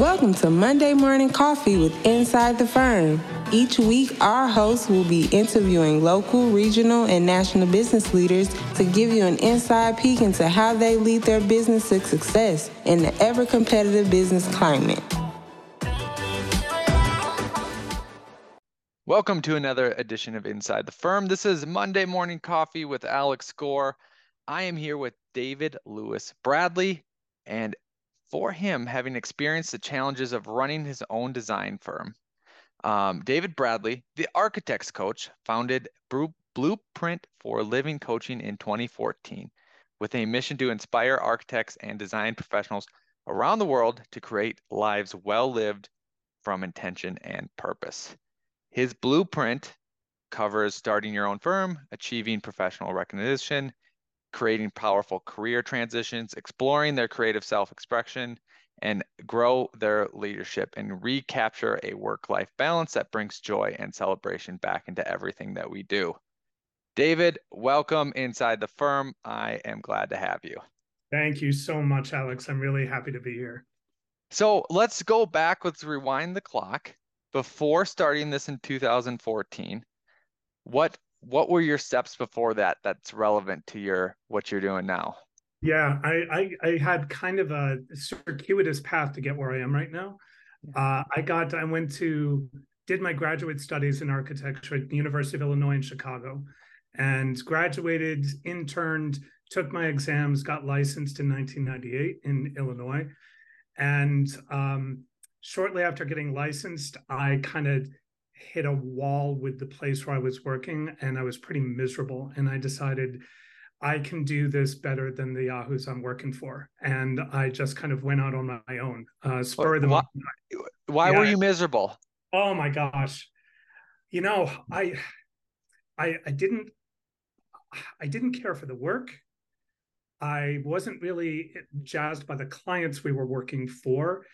Welcome to Monday Morning Coffee with Inside the Firm. Each week, our hosts will be interviewing local, regional, and national business leaders to give you an inside peek into how they lead their business to success in the ever competitive business climate. Welcome to another edition of Inside the Firm. This is Monday Morning Coffee with Alex Gore. I am here with David Lewis Bradley, and for him, having experienced the challenges of running his own design firm, um, David Bradley, the architect's coach, founded Blueprint for Living Coaching in 2014 with a mission to inspire architects and design professionals around the world to create lives well lived from intention and purpose. His blueprint covers starting your own firm, achieving professional recognition, creating powerful career transitions, exploring their creative self expression, and grow their leadership and recapture a work life balance that brings joy and celebration back into everything that we do. David, welcome inside the firm. I am glad to have you. Thank you so much, Alex. I'm really happy to be here. So let's go back. Let's rewind the clock. Before starting this in 2014, what what were your steps before that that's relevant to your what you're doing now? Yeah, I, I, I had kind of a circuitous path to get where I am right now. Uh, I got I went to did my graduate studies in architecture at the University of Illinois in Chicago, and graduated, interned, took my exams, got licensed in 1998 in Illinois, and um, shortly after getting licensed, I kind of hit a wall with the place where I was working and I was pretty miserable. And I decided I can do this better than the Yahoos I'm working for. And I just kind of went out on my own. Uh, spur the why, why yeah. were you miserable? Oh my gosh. You know, I, I, I didn't, I didn't care for the work. I wasn't really jazzed by the clients we were working for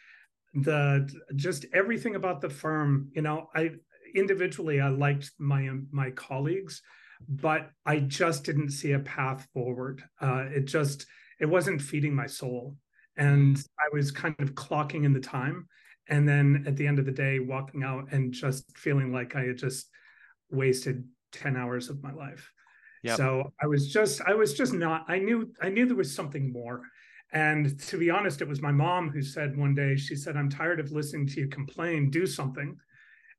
the just everything about the firm you know i individually, I liked my my colleagues, but I just didn't see a path forward. Uh, it just it wasn't feeding my soul, and I was kind of clocking in the time, and then at the end of the day, walking out and just feeling like I had just wasted ten hours of my life. Yep. So I was just I was just not. I knew I knew there was something more. And to be honest, it was my mom who said one day, she said, I'm tired of listening to you complain, do something.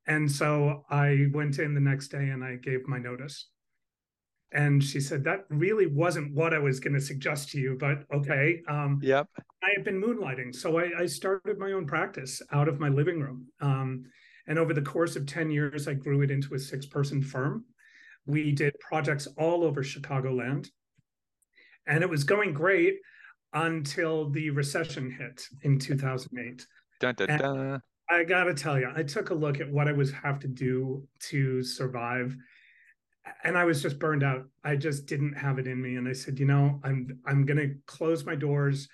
And so I went in the next day and I gave my notice. And she said, That really wasn't what I was going to suggest to you, but okay. Um, yep. I have been moonlighting. So I, I, started my own practice out of my living room. Um, and over the course of 10 years, I grew it into a six person firm. We did projects all over Chicagoland. And it was going great until the recession hit in 2008. Dun, dun, dun. I gotta tell you, I took a look at what I was have to do to survive, and I was just burned out. I just didn't have it in me, and I said, you know, I'm I'm gonna close my doors.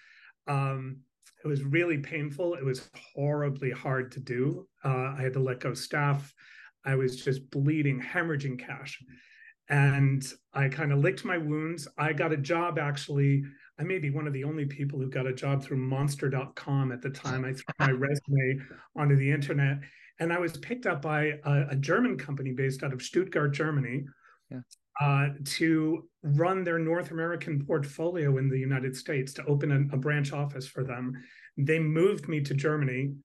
Um, it was really painful. It was horribly hard to do. Uh, I had to let go staff. I was just bleeding, hemorrhaging cash, and I kind of licked my wounds. I got a job actually I may be one of the only people who got a job through monster.com at the time. I threw my resume onto the internet and I was picked up by a, a German company based out of Stuttgart, Germany, yeah. uh, to run their North American portfolio in the United States, to open a, a branch office for them. They moved me to Germany.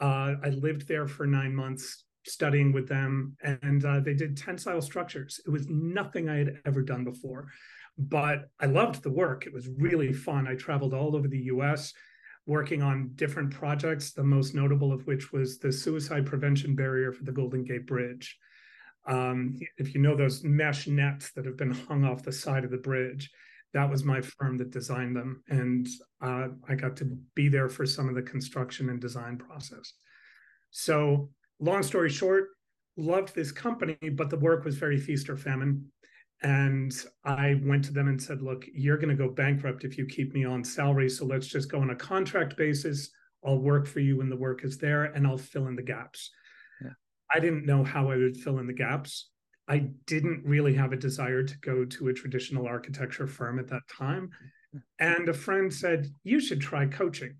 Uh, I lived there for nine months studying with them, and uh, they did tensile structures. It was nothing I had ever done before but I loved the work. It was really fun. I traveled all over the US working on different projects, the most notable of which was the suicide prevention barrier for the Golden Gate Bridge. Um, if you know those mesh nets that have been hung off the side of the bridge, that was my firm that designed them. And uh, I got to be there for some of the construction and design process. So, long story short, loved this company, but the work was very feast or famine. And I went to them and said, look, you're going to go bankrupt if you keep me on salary. So let's just go on a contract basis. I'll work for you when the work is there and I'll fill in the gaps. Yeah. I didn't know how I would fill in the gaps. I didn't really have a desire to go to a traditional architecture firm at that time. And a friend said, You should try coaching.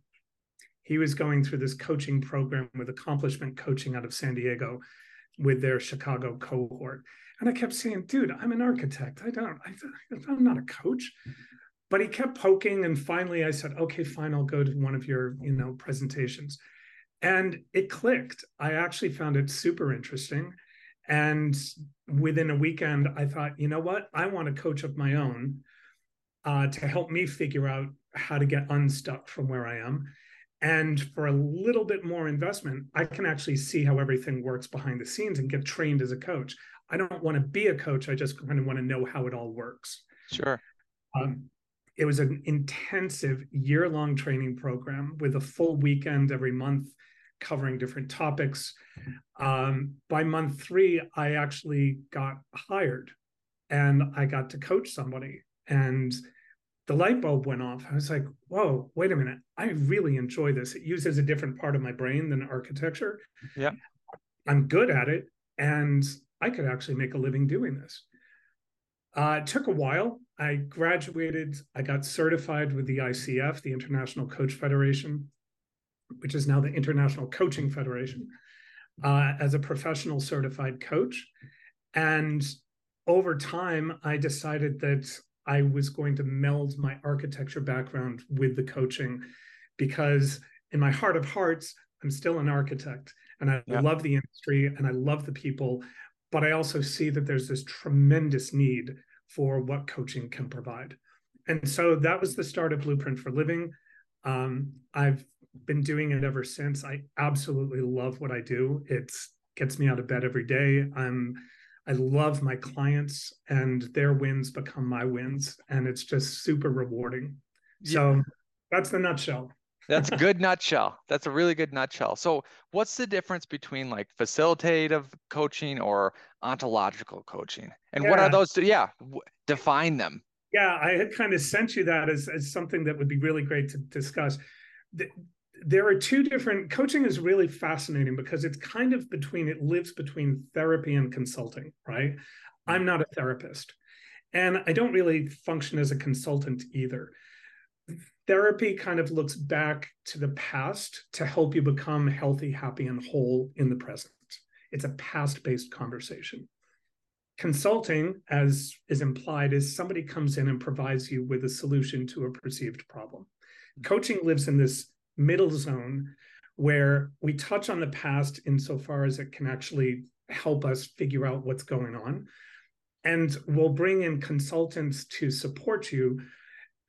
he was going through this coaching program with accomplishment coaching out of San Diego with their Chicago cohort. And I kept saying, dude, I'm an architect. I don't, I, I'm not a coach. But he kept poking. And finally I said, okay, fine, I'll go to one of your, you know, presentations. And it clicked. I actually found it super interesting. And within a weekend, I thought, you know what? I want a coach of my own uh, to help me figure out how to get unstuck from where I am. And for a little bit more investment, I can actually see how everything works behind the scenes and get trained as a coach. I don't want to be a coach. I just kind of want to know how it all works. Sure. Um, it was an intensive year long training program with a full weekend every month covering different topics. Um, by month three, I actually got hired and I got to coach somebody. And the light bulb went off. I was like, whoa, wait a minute. I really enjoy this. It uses a different part of my brain than architecture. Yeah. I'm good at it. And I could actually make a living doing this. Uh, it took a while. I graduated, I got certified with the ICF, the International Coach Federation, which is now the International Coaching Federation, uh, as a professional certified coach. And over time, I decided that I was going to meld my architecture background with the coaching because, in my heart of hearts, I'm still an architect and I yeah. love the industry and I love the people. But I also see that there's this tremendous need for what coaching can provide. And so that was the start of Blueprint for Living. Um, I've been doing it ever since. I absolutely love what I do. It gets me out of bed every day. I'm I love my clients and their wins become my wins. And it's just super rewarding. Yeah. So that's the nutshell. That's a good nutshell. That's a really good nutshell. So, what's the difference between like facilitative coaching or ontological coaching? And yeah. what are those? Yeah, define them. Yeah, I had kind of sent you that as, as something that would be really great to discuss. The, there are two different coaching is really fascinating because it's kind of between it lives between therapy and consulting right i'm mm. not a therapist and i don't really function as a consultant either therapy kind of looks back to the past to help you become healthy happy and whole in the present. It's a past based conversation. Consulting as is implied is somebody comes in and provides you with a solution to a perceived problem. Coaching lives in this middle zone where we touch on the past insofar as it can actually help us figure out what's going on. And we'll bring in consultants to support you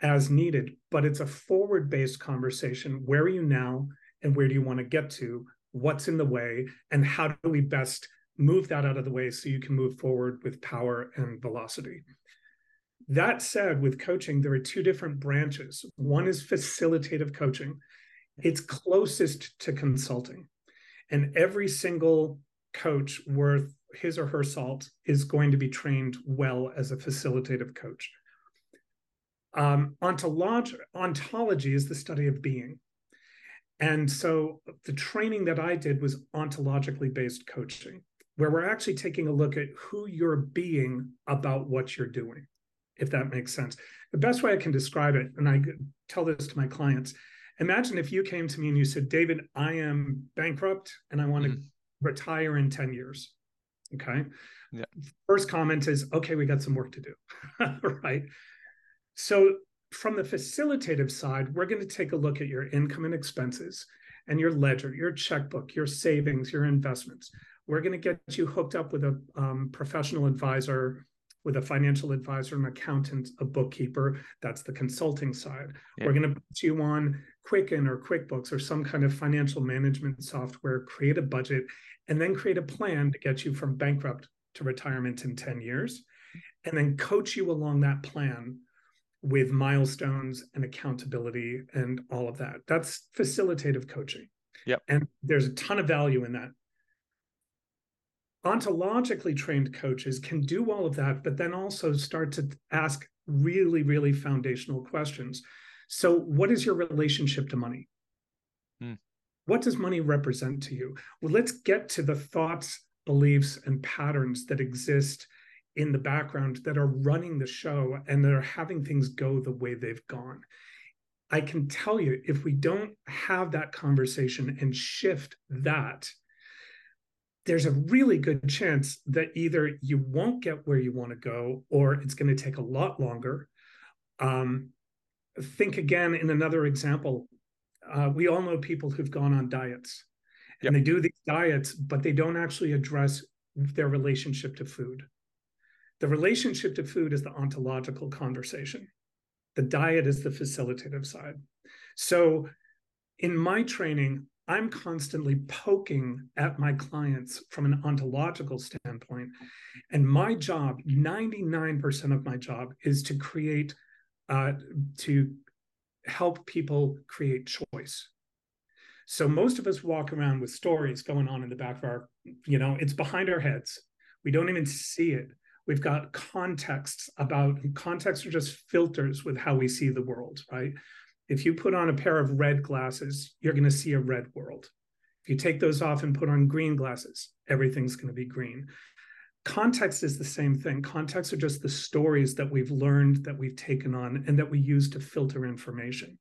as needed, but it's a forward based conversation. Where are you now? And where do you want to get to? What's in the way? And how do we best move that out of the way so you can move forward with power and velocity? That said, with coaching, there are two different branches. One is facilitative coaching, it's closest to consulting. And every single coach worth his or her salt is going to be trained well as a facilitative coach. Um, ontology, ontology is the study of being. And so the training that I did was ontologically based coaching, where we're actually taking a look at who you're being about what you're doing, if that makes sense. The best way I can describe it, and I tell this to my clients, Imagine if you came to me and you said, David, I am bankrupt and I want to mm-hmm. retire in 10 years. Okay. Yeah. First comment is, okay, we got some work to do. right. So, from the facilitative side, we're going to take a look at your income and expenses and your ledger, your checkbook, your savings, your investments. We're going to get you hooked up with a um, professional advisor with a financial advisor, an accountant, a bookkeeper. That's the consulting side. Yeah. We're going to put you on Quicken or QuickBooks or some kind of financial management software, create a budget, and then create a plan to get you from bankrupt to retirement in 10 years, and then coach you along that plan with milestones and accountability and all of that. That's facilitative coaching. Yep. And there's a ton of value in that ontologically trained coaches can do all of that, but then also start to ask really, really foundational questions. So, what is your relationship to money? Hmm. What does money represent to you? Well, let's get to the thoughts, beliefs, and patterns that exist in the background that are running the show and that are having things go the way they've gone. I can tell you if we don't have that conversation and shift that, there's a really good chance that either you won't get where you want to go or it's going to take a lot longer. Um, think again in another example. Uh, we all know people who've gone on diets and yep. they do these diets, but they don't actually address their relationship to food. The relationship to food is the ontological conversation. The diet is the facilitative side. So in my training, I'm constantly poking at my clients from an ontological standpoint. And my job, 99% of my job, is to create, uh, to help people create choice. So most of us walk around with stories going on in the back of our, you know, it's behind our heads. We don't even see it. We've got contexts about contexts are just filters with how we see the world, right? If you put on a pair of red glasses, you're going to see a red world. If you take those off and put on green glasses, everything's going to be green. Context is the same thing. Contexts are just the stories that we've learned, that we've taken on, and that we use to filter information.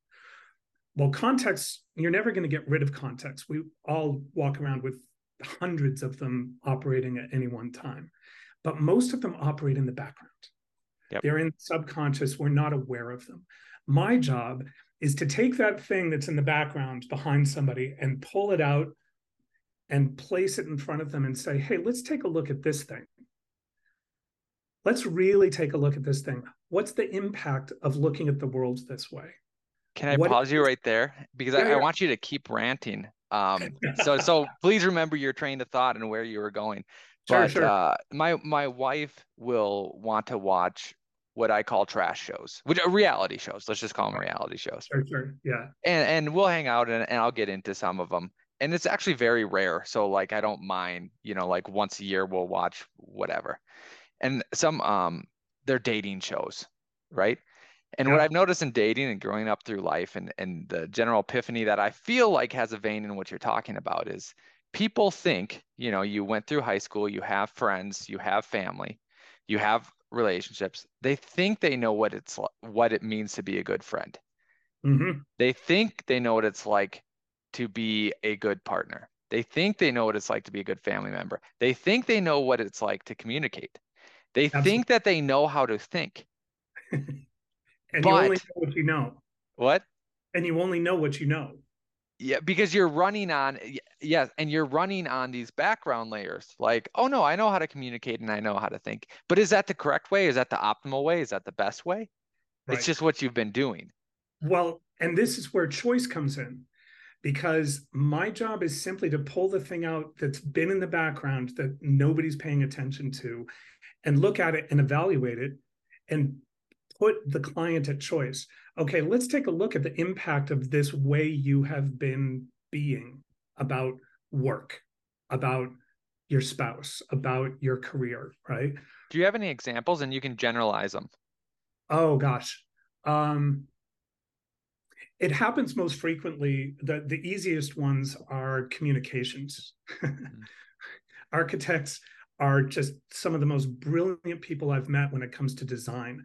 Well, context, you're never going to get rid of context. We all walk around with hundreds of them operating at any one time but most of them operate in the background. Yep. They're in subconscious. We're not aware of them. My job is to take that thing that's in the background behind somebody and pull it out and place it in front of them and say, hey, let's take a look at this thing. Let's really take a look at this thing. What's the impact of looking at the world this way? Can I what pause you right there? Because yeah, I. I, want you to keep ranting. Um, so, so please remember your train of thought and where you were going. Sure, but sure. Uh, my my wife will want to watch what I call trash shows, which are reality shows. Let's just call them reality shows. Sure, sure. Yeah. And and we'll hang out and, and I'll get into some of them. And it's actually very rare. So like I don't mind, you know, like once a year we'll watch whatever. And some um they're dating shows, right? And yeah. what I've noticed in dating and growing up through life and and the general epiphany that I feel like has a vein in what you're talking about is people think, you know, you went through high school, you have friends, you have family, you have relationships. They think they know what it's what it means to be a good friend. Mm-hmm. They think they know what it's like to be a good partner. They think they know what it's like to be a good family member. They think they know what it's like to communicate. They Absolutely. think that they know how to think. and but, you only know what you know. What? And you only know what you know. Yeah, because you're running on yes, and you're running on these background layers. Like, oh no, I know how to communicate and I know how to think. But is that the correct way? Is that the optimal way? Is that the best way? Right. It's just what you've been doing. Well, and this is where choice comes in. Because my job is simply to pull the thing out that's been in the background that nobody's paying attention to and look at it and evaluate it and put the client at choice. Okay, let's take a look at the impact of this way you have been being about work, about your spouse, about your career, right? Do you have any examples and you can generalize them? Oh gosh. Um it happens most frequently the the easiest ones are communications. mm-hmm. Architects are just some of the most brilliant people I've met when it comes to design.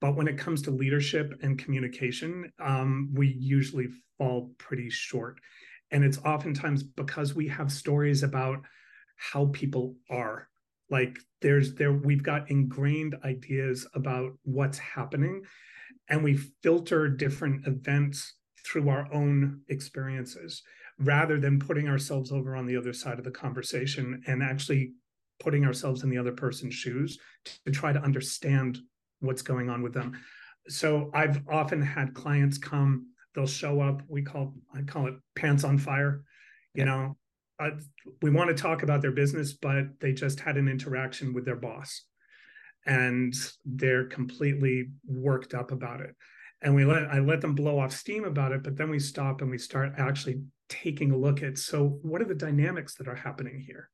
But when it comes to leadership and communication, um, we usually fall pretty short. And it's oftentimes because we have stories about how people are. Like there's there, we've got ingrained ideas about what's happening, and we filter different events through our own experiences rather than putting ourselves over on the other side of the conversation and actually putting ourselves in the other person's shoes to try to understand what's going on with them. So I've often had clients come, they'll show up. We call I call it pants on fire. You know, uh, we want to talk about their business, but they just had an interaction with their boss, and they're completely worked up about it. And we let I let them blow off steam about it, but then we stop and we start actually taking a look at so what are the dynamics that are happening here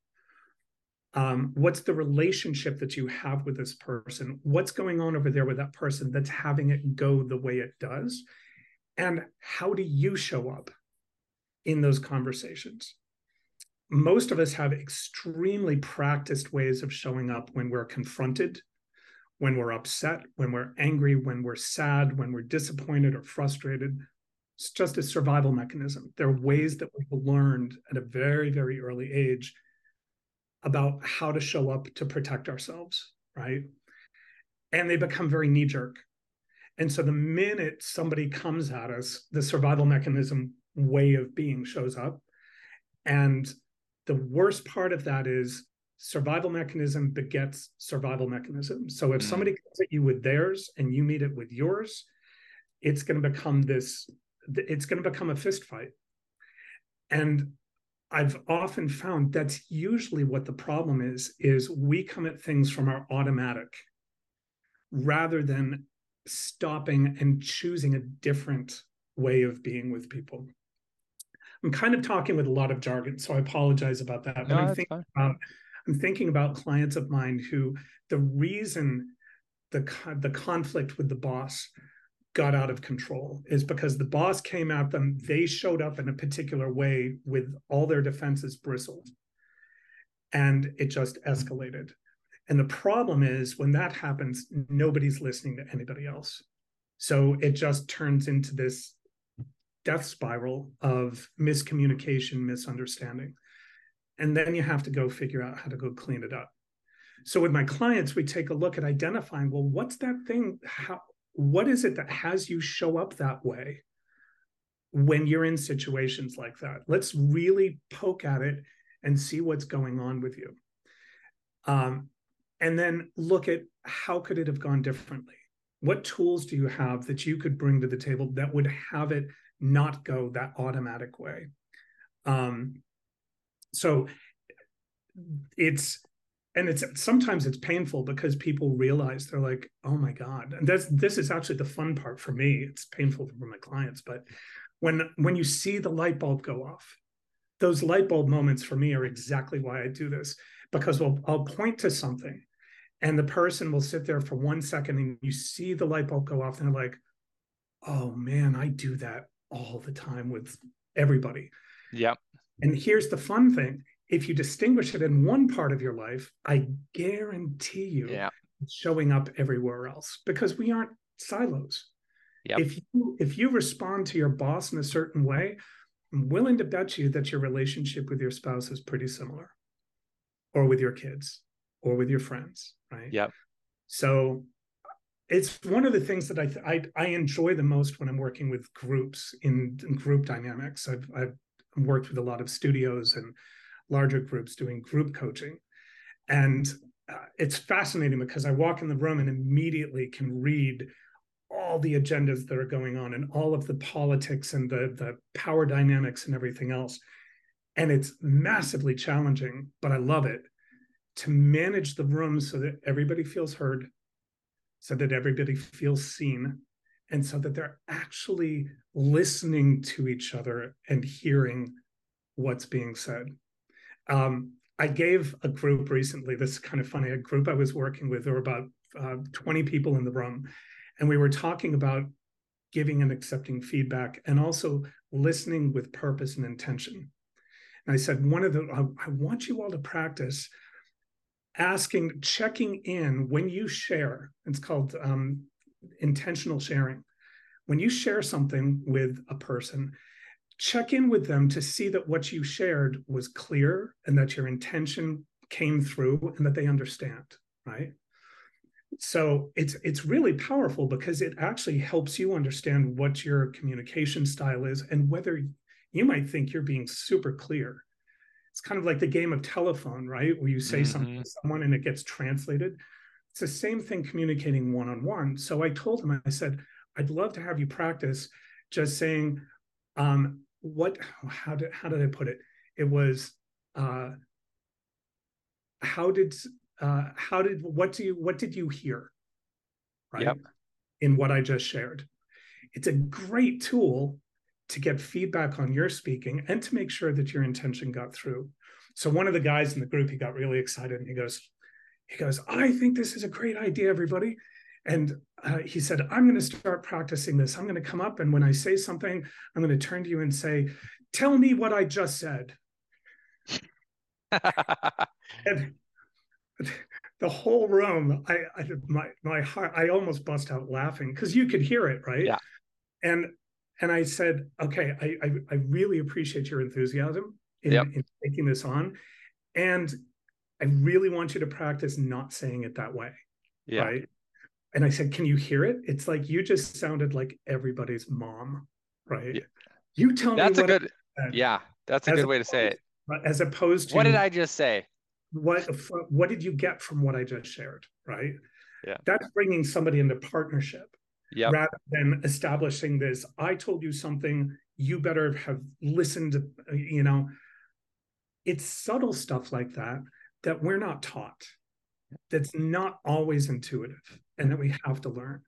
um, what's the relationship that you have with this person? What's going on over there with that person that's having it go the way it does? And how do you show up in those conversations? Most of us have extremely practiced ways of showing up when we're confronted when we're upset when we're angry when we're sad when we're disappointed or frustrated. It's just a survival mechanism. There are ways that we've learned at a very, very early age about how to show up to protect ourselves, right? And they become very knee jerk. And so the minute somebody comes at us, the survival mechanism way of being shows up. And the worst part of that is survival mechanism begets survival mechanism. So if mm. somebody comes at you with theirs and you meet it with yours, it's going to become this, it's going to become a fist fight. And I've often found that's usually what the problem is, is we come at things from our automatic rather than stopping and choosing a different way of being with people. I'm kind of talking with a lot of jargon, so I apologize about that. No, I'm, thinking about, I'm thinking about clients of mine who the reason the the conflict with the boss got out of control is because the boss came at them. They showed up in a particular way with all their defenses bristled, and it just escalated. And the problem is when that happens, nobody's listening to anybody else. So it just turns into this death spiral of miscommunication, misunderstanding. And then you have to go figure out how to go clean it up. So with my clients, we take a look at identifying, well, what's that thing? How what is it that has you show up that way when you're in situations like that? Let's really poke at it and see what's going on with you. Um, and then look at how could it have gone differently what tools do you have that you could bring to the table that would have it not go that automatic way um, so it's and it's sometimes it's painful because people realize they're like oh my god. And that's this is actually the fun part for me. It's painful for my clients but when when you see the light bulb go off those light bulb moments for me are exactly why i do this because I'll, I'll point to something and the person will sit there for one second and you see the light bulb go off and they're like oh man i do that all the time with everybody. Yep. And here's the fun thing if you distinguish it in one part of your life i guarantee you yeah. it's showing up everywhere else because we aren't silos yep. if you if you respond to your boss in a certain way i'm willing to bet you that your relationship with your spouse is pretty similar or with your kids or with your friends, right? Yep. So it's one of the things that I, I, I enjoy the most when I'm working with groups in, in group dynamics. I've I've worked with a lot of studios and larger groups doing group coaching, and uh, it's fascinating because I walk in the room and immediately can read all the agendas that are going on and all of the politics and the the power dynamics and everything else, and it's massively challenging, but I love it to manage the room so that everybody feels heard, so that everybody feels seen, and so that they're actually listening to each other and hearing what's being said. Um, I gave a group recently, this is kind of funny, a group I was working with, there were about uh, 20 people in the room, and we were talking about giving and accepting feedback and also listening with purpose and intention. And I said, one of the, I, I want you all to practice asking, checking in when you share. It's called um, intentional sharing. When you share something with a person, check in with them to see that what you shared was clear and that your intention came through and that they understand, right? So it's it's really powerful because it actually helps you understand what your communication style is and whether you might think you're being super clear it's kind of like the game of telephone, right? Where you say mm-hmm. something to someone and it gets translated. It's the same thing communicating one on one. So I told him, I said, I'd love to have you practice just saying, um, what, how did, how did I put it? It was, uh, how did, uh, how did, what do you, what did you hear? Right. Yep. In what I just shared. It's a great tool to get feedback on your speaking and to make sure that your intention got through. So one of the guys in the group, he got really excited and he goes, he goes, I think this is a great idea, everybody. And uh, he said, I'm going to start practicing this. I'm going to come up and when I say something, I'm going to turn to you and say, tell me what I just said. and the whole room, I, I my my heart, I almost bust out laughing because you could hear it, right? Yeah. And and I said, okay, I, I, I really appreciate your enthusiasm in, Yep. in taking this on. And I really want you to practice not saying it that way. Yeah. Right. And I said, Can you hear it? It's like you just sounded like everybody's mom. Right. Yeah. You tell That's me a what good yeah, that's a good way to say it. as opposed to What did I just say? what what did you get from what I just shared? Right. Yeah. That's bringing somebody into partnership Yep. rather than establishing this. I told you something, you better have listened, you know. It's subtle stuff like that that we're not taught, that's not always intuitive, and that we have to learn.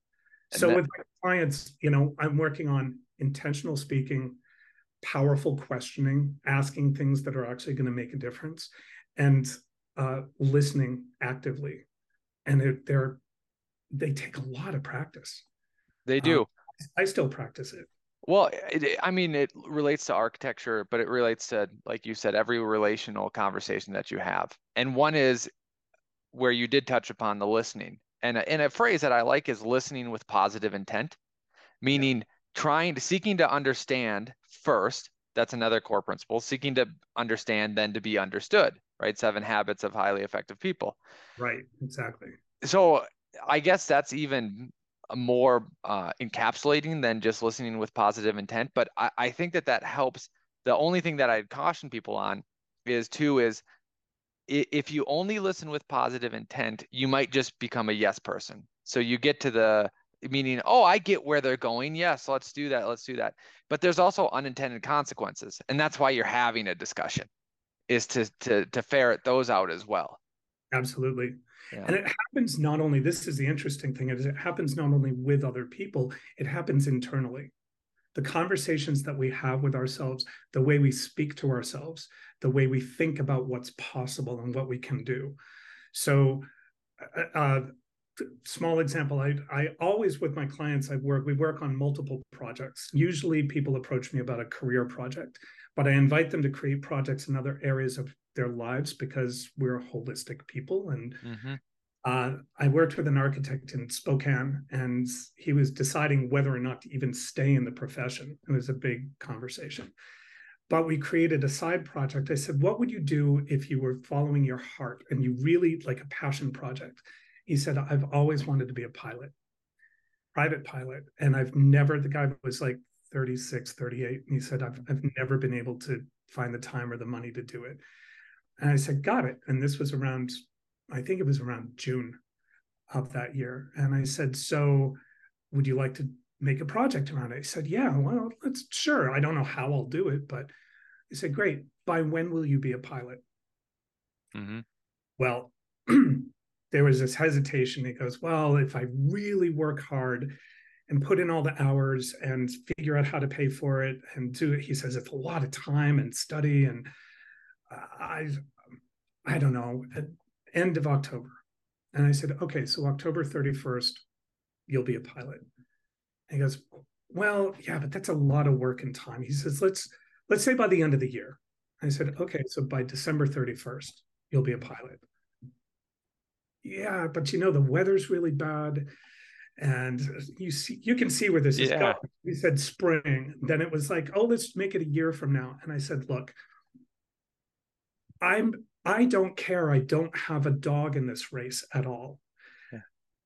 And So that- with my clients, you know, I'm working on intentional speaking, powerful questioning, asking things that are actually going to make a difference, and uh, listening actively. And they're, they're they take a lot of practice. They Um, do. I still practice it. Well, it- I mean, it relates to architecture, but it relates to, like you said, every relational conversation that you have. And one is where you did touch upon the listening. And a, and a phrase that I like is listening with positive intent, meaning trying to seeking to understand first. That's another core principle, seeking to understand, then to be understood, right? Seven habits of highly effective people. Right. Exactly. So I guess that's even more uh, encapsulating than just listening with positive intent. But I, I think that that helps. The only thing that I'd caution people on is two is if you only listen with positive intent, you might just become a yes person. So you get to the meaning, oh, I get where they're going. Yes, let's do that. Let's do that. But there's also unintended consequences, and that's why you're having a discussion, is to to to ferret those out as well. Absolutely. Yeah. And it happens not only, this is the interesting thing, is it happens not only with other people, it happens internally. The conversations that we have with ourselves, the way we speak to ourselves, the way we think about what's possible and what we can do. So, uh, uh, small example, I, I always, with my clients, I work, we work on multiple projects. Usually people approach me about a career project, but I invite them to create projects in other areas of their lives because we're holistic people and hmm uh, I worked with an architect in Spokane, and he was deciding whether or not to even stay in the profession. It was a big conversation. But we created a side project. I said, What would you do if you were following your heart and you really like a passion project? He said, I've always wanted to be a pilot, private pilot. And I've never, the guy was like 36, 38. And he said, I've, I've never been able to find the time or the money to do it. And I said, Got it. And this was around I think it was around June of that year. And I said, So would you like to make a project around it? He said, Yeah, well, let's sure. I don't know how I'll do it, but he said, Great. By when will you be a pilot? Mm-hmm. Well, there was this hesitation. He goes, Well, if I really work hard and put in all the hours and figure out how to pay for it and do it, he says it's a lot of time and study. And I, I don't know, end of October. And I said, Okay, so October 31st, you'll be a pilot. And he goes, Well, yeah, but that's a lot of work and time. He says, Let's let's say by the end of the year. I said, Okay, so by December 31st, you'll be a pilot. Yeah, but you know, the weather's really bad. And you see, you can see where this is Yeah. going. He said spring. Then it was like, oh, let's make it a year from now. And I said, look, I'm I don't care. I don't have a dog in this race at all. Yeah.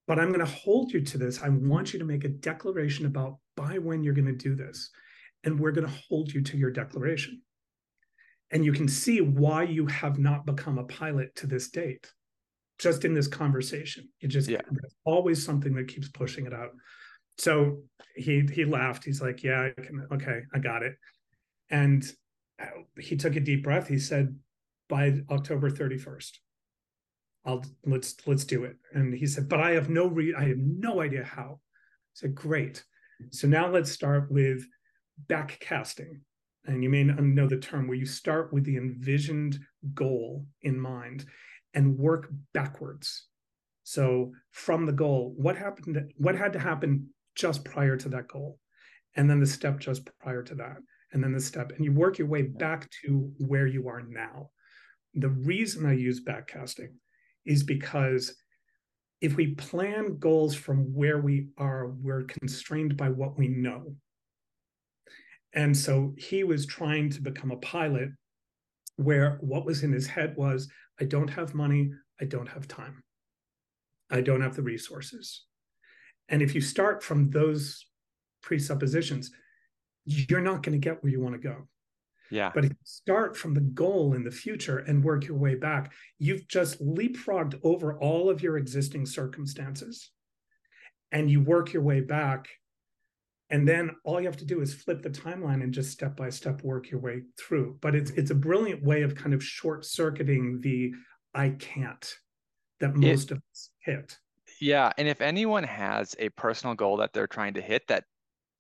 But I'm going to hold you to this. I want you to make a declaration about by when you're going to do this. And we're going to hold you to your declaration. And you can see why you have not become a pilot to this date, just in this conversation. You just, Yeah. there's always something that keeps pushing it out. So he he laughed. He's like, "Yeah, I can. Okay, I got it." And uh, he took a deep breath. He said, "By October 31st, I'll let's let's do it." And he said, "But I have no re I have no idea how." I said, "Great. So now let's start with backcasting." And you may not know the term where you start with the envisioned goal in mind and work backwards. So from the goal, what happened? What had to happen just prior to that goal, and then the step just prior to that, and then the step, and you work your way back to where you are now. The reason I use backcasting is because if we plan goals from where we are, we're constrained by what we know. And so he was trying to become a pilot where what was in his head was I don't have money, I don't have time, I don't have the resources. And if you start from those presuppositions, you're not going to get where you want to go. Yeah. But if you start from the goal in the future and work your way back, you've just leapfrogged over all of your existing circumstances and you work your way back. And then all you have to do is flip the timeline and just step by step work your way through. But it's it's a brilliant way of kind of short circuiting the I can't that most it, of us hit. Yeah. And if anyone has a personal goal that they're trying to hit that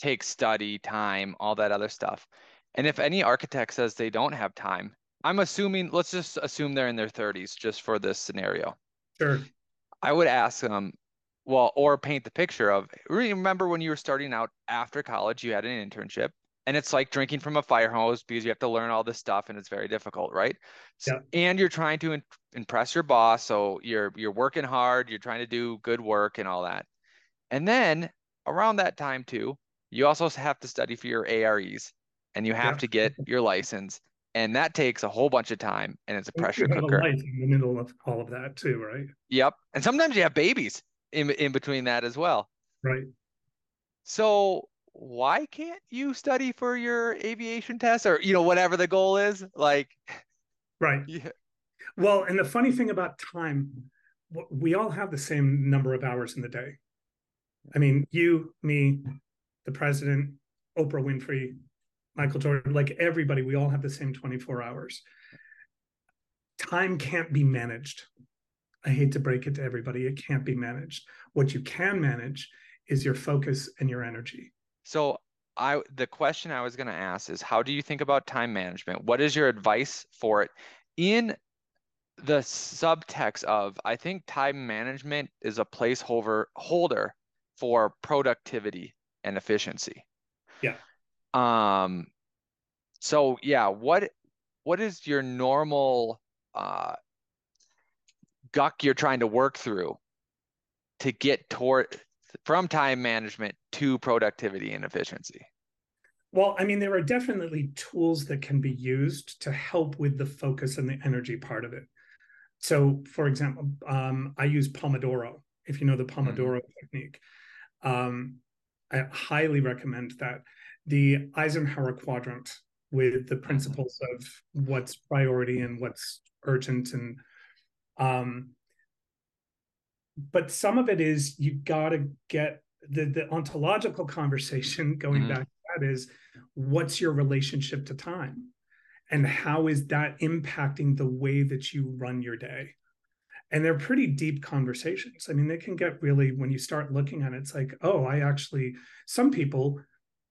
takes study, time, all that other stuff, and if any architect says they don't have time, I'm assuming, let's just assume they're in their 30s just for this scenario. Sure. I would ask them, well, or paint the picture of remember when you were starting out after college, you had an internship and it's like drinking from a fire hose because you have to learn all this stuff and it's very difficult, right? So, yeah. And you're trying to in- impress your boss, so you're you're working hard, you're trying to do good work and all that. And then around that time too, you also have to study for your AREs and you have yeah. to get your license and that takes a whole bunch of time and it's a pressure cooker. a in the middle of all of that too right? Yep and sometimes you have babies in, in between that as well. Right. So why can't you study for your aviation test or you know whatever the goal is like right. yeah. well and the funny thing about time we all have the same number of hours in the day. I mean you me the president oprah winfrey Michael Jordan, like everybody, we all have the same 24 hours. Time can't be managed. I hate to break it to everybody, it can't be managed. What you can manage is your focus and your energy. So I the question I was going to ask is how do you think about time management? What is your advice for it in the subtext of I think time management is a placeholder holder for productivity and efficiency. Yeah. Um, so yeah, what what is your normal uh, guck you're trying to work through to get toward from time management to productivity and efficiency? Well, I mean, there are definitely tools that can be used to help with the focus and the energy part of it. So, for example, um, I use Pomodoro. If you know the mm-hmm. Pomodoro mm-hmm. technique, um, I highly recommend that the Eisenhower quadrant with the principles of what's priority and what's urgent and um but some of it is you got to get the the ontological conversation going mm-hmm. back to that is what's your relationship to time? And how is that impacting the way that you run your day? And they're pretty deep conversations. I mean they can get really when you start looking at it it's like oh i actually some people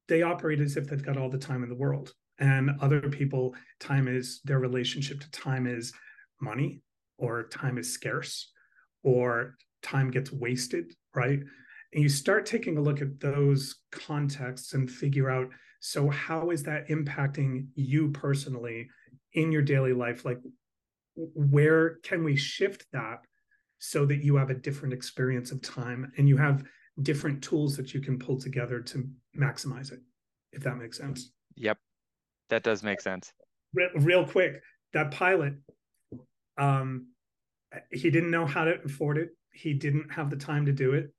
they operate as if they've got all the time in the world. And other people, time is their relationship to time is money, or time is scarce, or time gets wasted, right? And you start taking a look at those contexts and figure out so, how is that impacting you personally in your daily life? Like, where can we shift that so that you have a different experience of time and you have different tools that you can pull together to maximize it, if that makes sense. Yep, that does make sense. Real, real quick, that pilot, um, he didn't know how to afford it. He didn't have the time to do it.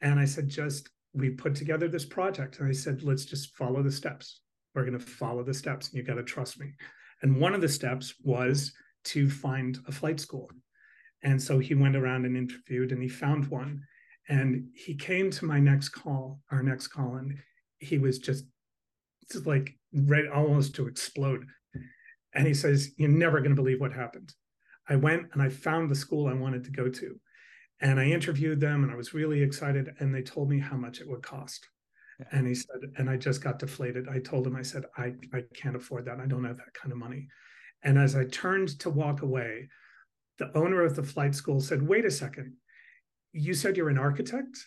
And I said, just we put together this project. And I said, let's just follow the steps. We're going to follow the steps. And you got to trust me. And one of the steps was to find a flight school. And so he went around and interviewed and he found one. And he came to my next call, our next call, and he was just, just like ready almost to explode. And he says, You're never going to believe what happened. I went and I found the school I wanted to go to. And I interviewed them and I was really excited. And they told me how much it would cost. Yeah. And he said, and I just got deflated. I told him, I said, I, I can't afford that. I don't have that kind of money. And as I turned to walk away, the owner of the flight school said, Wait a second you said you're an architect.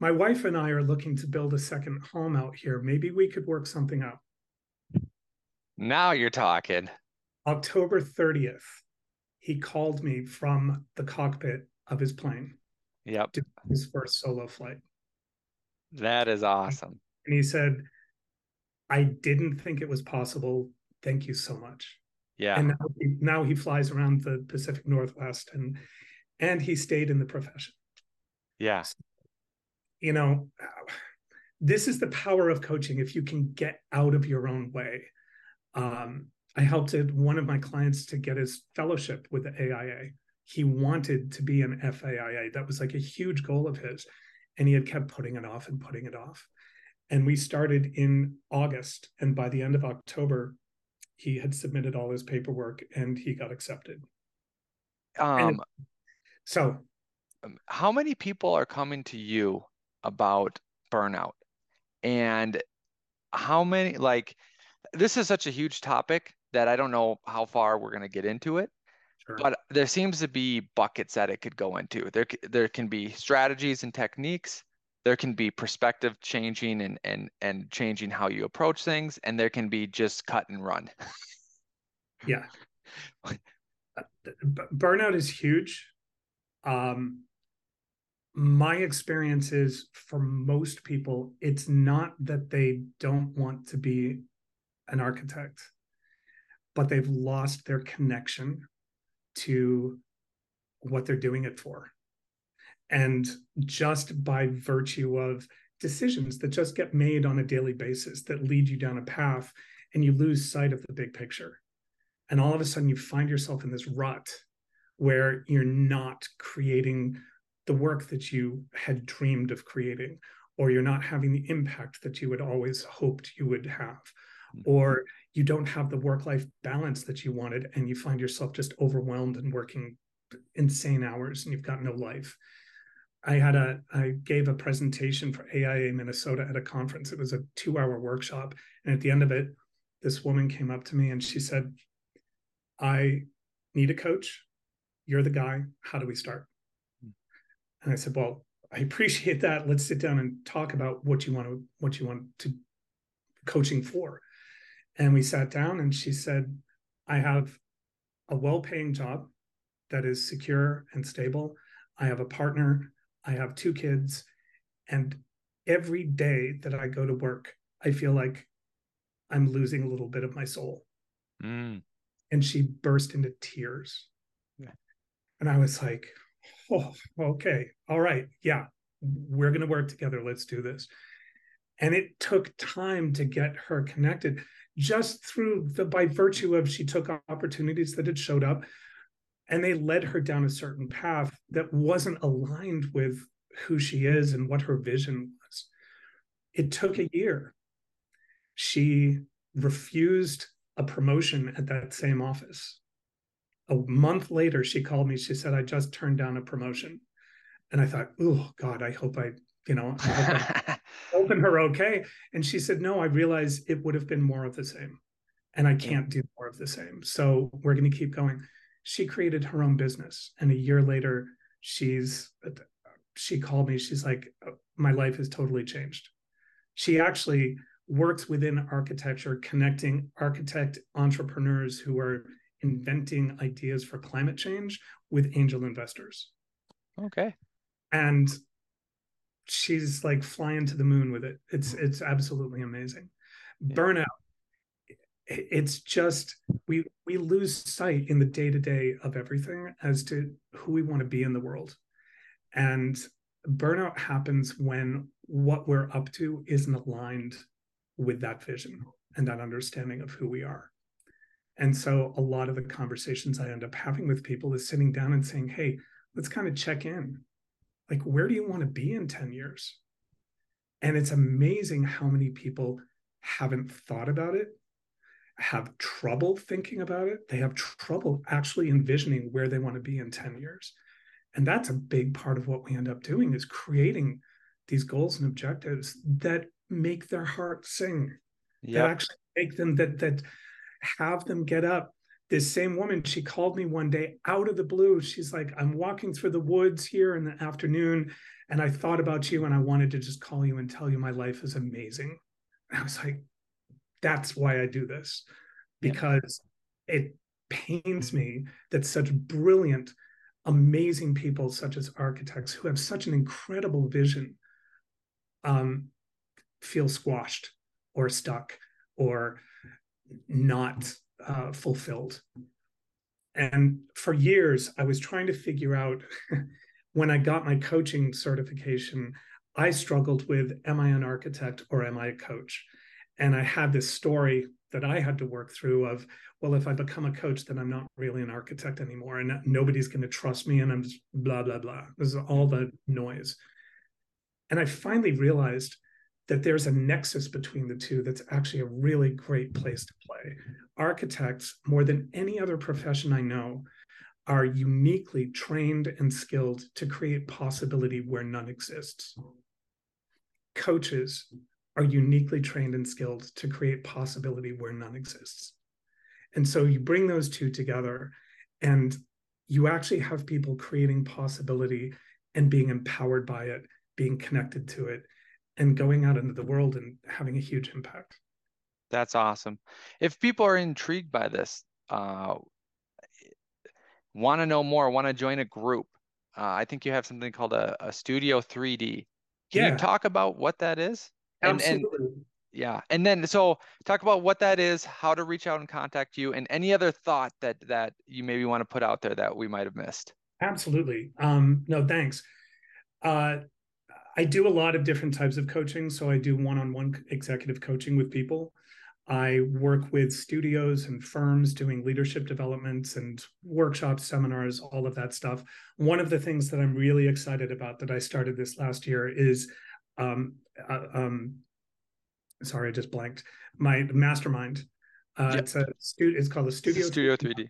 My wife and I are looking to build a second home out here. Maybe we could work something out. Now you're talking. October 30th, he called me from the cockpit of his plane. Yep. his first solo flight. That is awesome. And he said, I didn't think it was possible. Thank you so much. Yeah. And now he, now he flies around the Pacific Northwest and and he stayed in the profession. Yeah. You know, this is the power of coaching if you can get out of your own way. Um, I helped one of my clients to get his fellowship with the AIA. He wanted to be an FAIA. That was like a huge goal of his. And he had kept putting it off and putting it off. And we started in August. And by the end of October, he had submitted all his paperwork and he got accepted. Um, so, um, how many people are coming to you about burnout? And how many, like, this is such a huge topic that I don't know how far we're going to get into it. Sure. But there seems to be buckets that it could go into. There, there can be strategies and techniques. There can be perspective changing and and and changing how you approach things, and there can be just cut and run. yeah, uh, burnout is huge. Um, my experience is for most people, it's not that they don't want to be an architect, but they've lost their connection to what they're doing it for. And just by virtue of decisions that just get made on a daily basis that lead you down a path, and you lose sight of the big picture. And all of a sudden, you find yourself in this rut where you're not creating the work that you had dreamed of creating, or you're not having the impact that you had always hoped you would have, hmm. or you don't have the work life balance that you wanted, and you find yourself just overwhelmed and working insane hours and you've got no life. I had a I gave a presentation for AIA Minnesota at a conference. It was a two hour workshop, and at the end of it, this woman came up to me and she said, "I need a coach. You're the guy. How do we start?" And I said, well, I appreciate that. Let's sit down and talk about what you want to what you want to coaching for. And we sat down and she said, I have a well-paying job that is secure and stable. I have a partner, I have two kids, and every day that I go to work, I feel like I'm losing a little bit of my soul. Mm. And she burst into tears. And I was like, oh, okay, all right, yeah, we're going to work together. Let's do this. And it took time to get her connected just through the by virtue of she took opportunities that had showed up and they led her down a certain path that wasn't aligned with who she is and what her vision was. It took a year. She refused a promotion at that same office a month later, she called me. She said, I just turned down a promotion. And I thought, oh, God, I hope I, you know, I hope I open her okay. And she said, no, I realize it would have been more of the same. And I can't do more of the same. So we're going to keep going. She created her own business. And a year later, she's, she called me. She's like, oh, my life has totally changed. She actually works within architecture, connecting architect entrepreneurs who are inventing ideas for climate change with angel investors. Okay. And she's like flying to the moon with it. It's it's absolutely amazing. Yeah. Burnout. It's just we we lose sight in the day to day of everything as to who we want to be in the world, and burnout happens when what we're up to isn't aligned with that vision and that understanding of who we are. And so a lot of the conversations I end up having with people is sitting down and saying, hey, let's kind of check in. Like, where do you want to be in 10 years? And it's amazing how many people haven't thought about it, have trouble thinking about it. They have trouble actually envisioning where they want to be in 10 years. And that's a big part of what we end up doing is creating these goals and objectives that make their heart sing, yep. that actually make them that that have them get up. This same woman, she called me one day out of the blue. She's like, I'm walking through the woods here in the afternoon, and I thought about you, and I wanted to just call you and tell you my life is amazing. And I was like, that's why I do this, because yeah. it pains me that such brilliant, amazing people, such as architects who have such an incredible vision, um, feel squashed or stuck or not uh, fulfilled. And for years, I was trying to figure out when I got my coaching certification, I struggled with am I an architect or am I a coach? And I had this story that I had to work through of, well, if I become a coach, then I'm not really an architect anymore and nobody's going to trust me and I'm just blah, blah, blah. This is all the noise. And I finally realized that there's a nexus between the two that's actually a really great place to play. Architects, more than any other profession I know, are uniquely trained and skilled to create possibility where none exists. Coaches are uniquely trained and skilled to create possibility where none exists. And so you bring those two together and you actually have people creating possibility and being empowered by it, being connected to it, and going out into the world and having a huge impact. That's awesome. If people are intrigued by this, uh, want to know more, want to join a group, uh, I think you have something called a, a Studio 3D. Can yeah. you talk about what that is? Absolutely. And, and, yeah, and then so talk about what that is, how to reach out and contact you, and any other thought that that you maybe want to put out there that we might have missed. Absolutely. Um, no, thanks. Uh, I do a lot of different types of coaching. So I do one on one executive coaching with people. I work with studios and firms doing leadership developments and workshops, seminars, all of that stuff. One of the things that I'm really excited about that I started this last year is, um, uh, um, sorry, I just blanked. My mastermind. Uh, yep. It's a stu- It's called the Studio Studio 3D.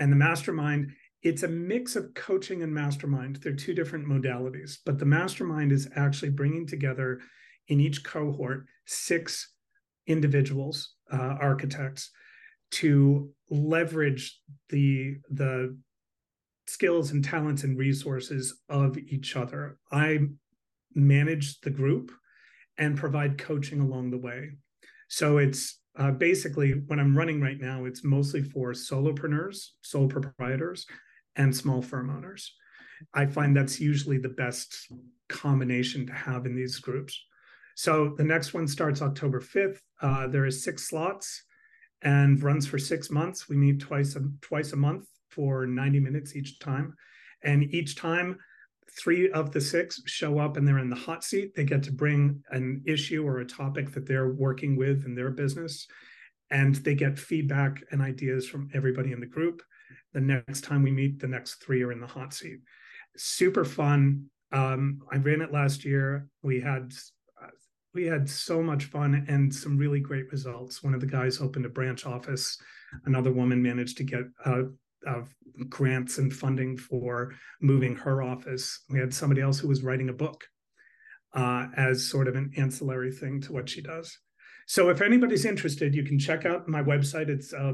And the mastermind it's a mix of coaching and mastermind. They're two different modalities, but the mastermind is actually bringing together in each cohort six individuals, uh, architects, to leverage the the skills and talents and resources of each other. I manage the group and provide coaching along the way. So it's uh, basically what I'm running right now. It's mostly for solopreneurs, sole proprietors, and small firm owners. I find that's usually the best combination to have in these groups. So the next one starts October 5th. Uh, there is six slots and runs for six months. We meet twice a, twice a month for 90 minutes each time. And each time, three of the six show up and they're in the hot seat. They get to bring an issue or a topic that they're working with in their business. And they get feedback and ideas from everybody in the group. The next time we meet, the next three are in the hot seat. Super fun. Um, I ran it last year. We had uh, we had so much fun and some really great results. One of the guys opened a branch office. Another woman managed to get uh, uh, grants and funding for moving her office. We had somebody else who was writing a book uh, as sort of an ancillary thing to what she does. So if anybody's interested, you can check out my website. It's uh,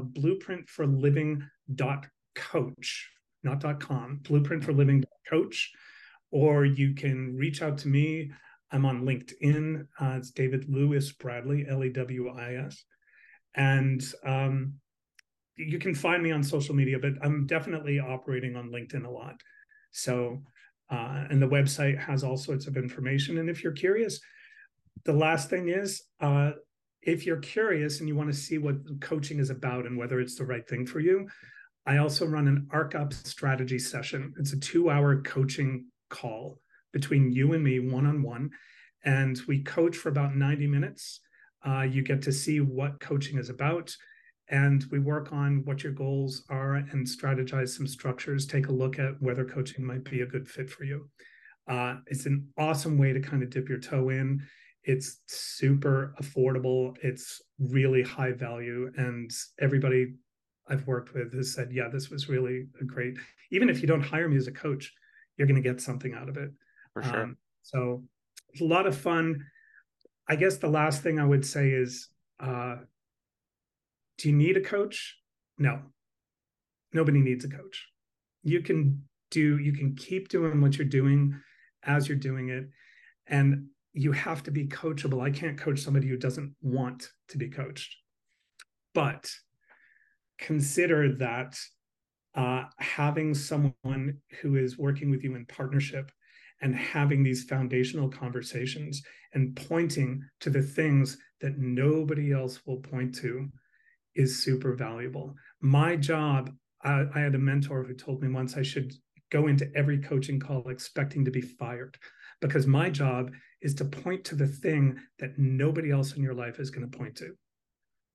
blueprintforliving.coach, not dot .com, blueprintforliving.coach, or you can reach out to me. I'm on LinkedIn. Uh, it's David Lewis Bradley, L-E-W-I-S. And um, you can find me on social media, but I'm definitely operating on LinkedIn a lot. So, uh, and the website has all sorts of information. And if you're curious, the last thing is uh, if you're curious and you want to see what coaching is about and whether it's the right thing for you, I also run an ArcUp strategy session. It's a two hour coaching call between you and me, one on one. And we coach for about 90 minutes. Uh, you get to see what coaching is about. And we work on what your goals are and strategize some structures, take a look at whether coaching might be a good fit for you. Uh, it's an awesome way to kind of dip your toe in it's super affordable it's really high value and everybody i've worked with has said yeah this was really a great even if you don't hire me as a coach you're going to get something out of it. For sure. Um, so it's a lot of fun. I guess the last thing i would say is uh, do you need a coach? No. Nobody needs a coach. You can do you can keep doing what you're doing as you're doing it and you have to be coachable. I can't coach somebody who doesn't want to be coached. But consider that uh, having someone who is working with you in partnership and having these foundational conversations and pointing to the things that nobody else will point to is super valuable. My job, I, I, had a mentor who told me once I should go into every coaching call expecting to be fired because my job is to point to the thing that nobody else in your life is going to point to.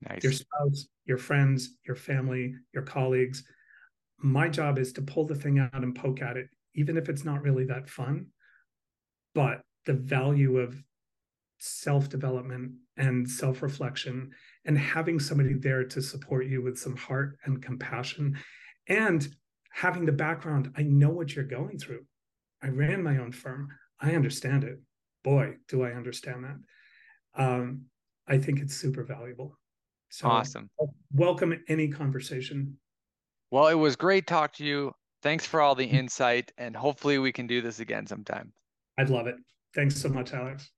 Nice. Your spouse, your friends, your family, your colleagues. My job is to pull the thing out and poke at it, even if it's not really that fun. But the value of self development and self reflection and having somebody there to support you with some heart and compassion and having the background i know what you're going through i ran my own firm i understand it boy do i understand that um, i think it's super valuable so awesome. Uh, welcome any conversation. Well it was great talk to you. Thanks for all the mm-hmm. insight and hopefully we can do this again sometime. I'd love it. Thanks so much alex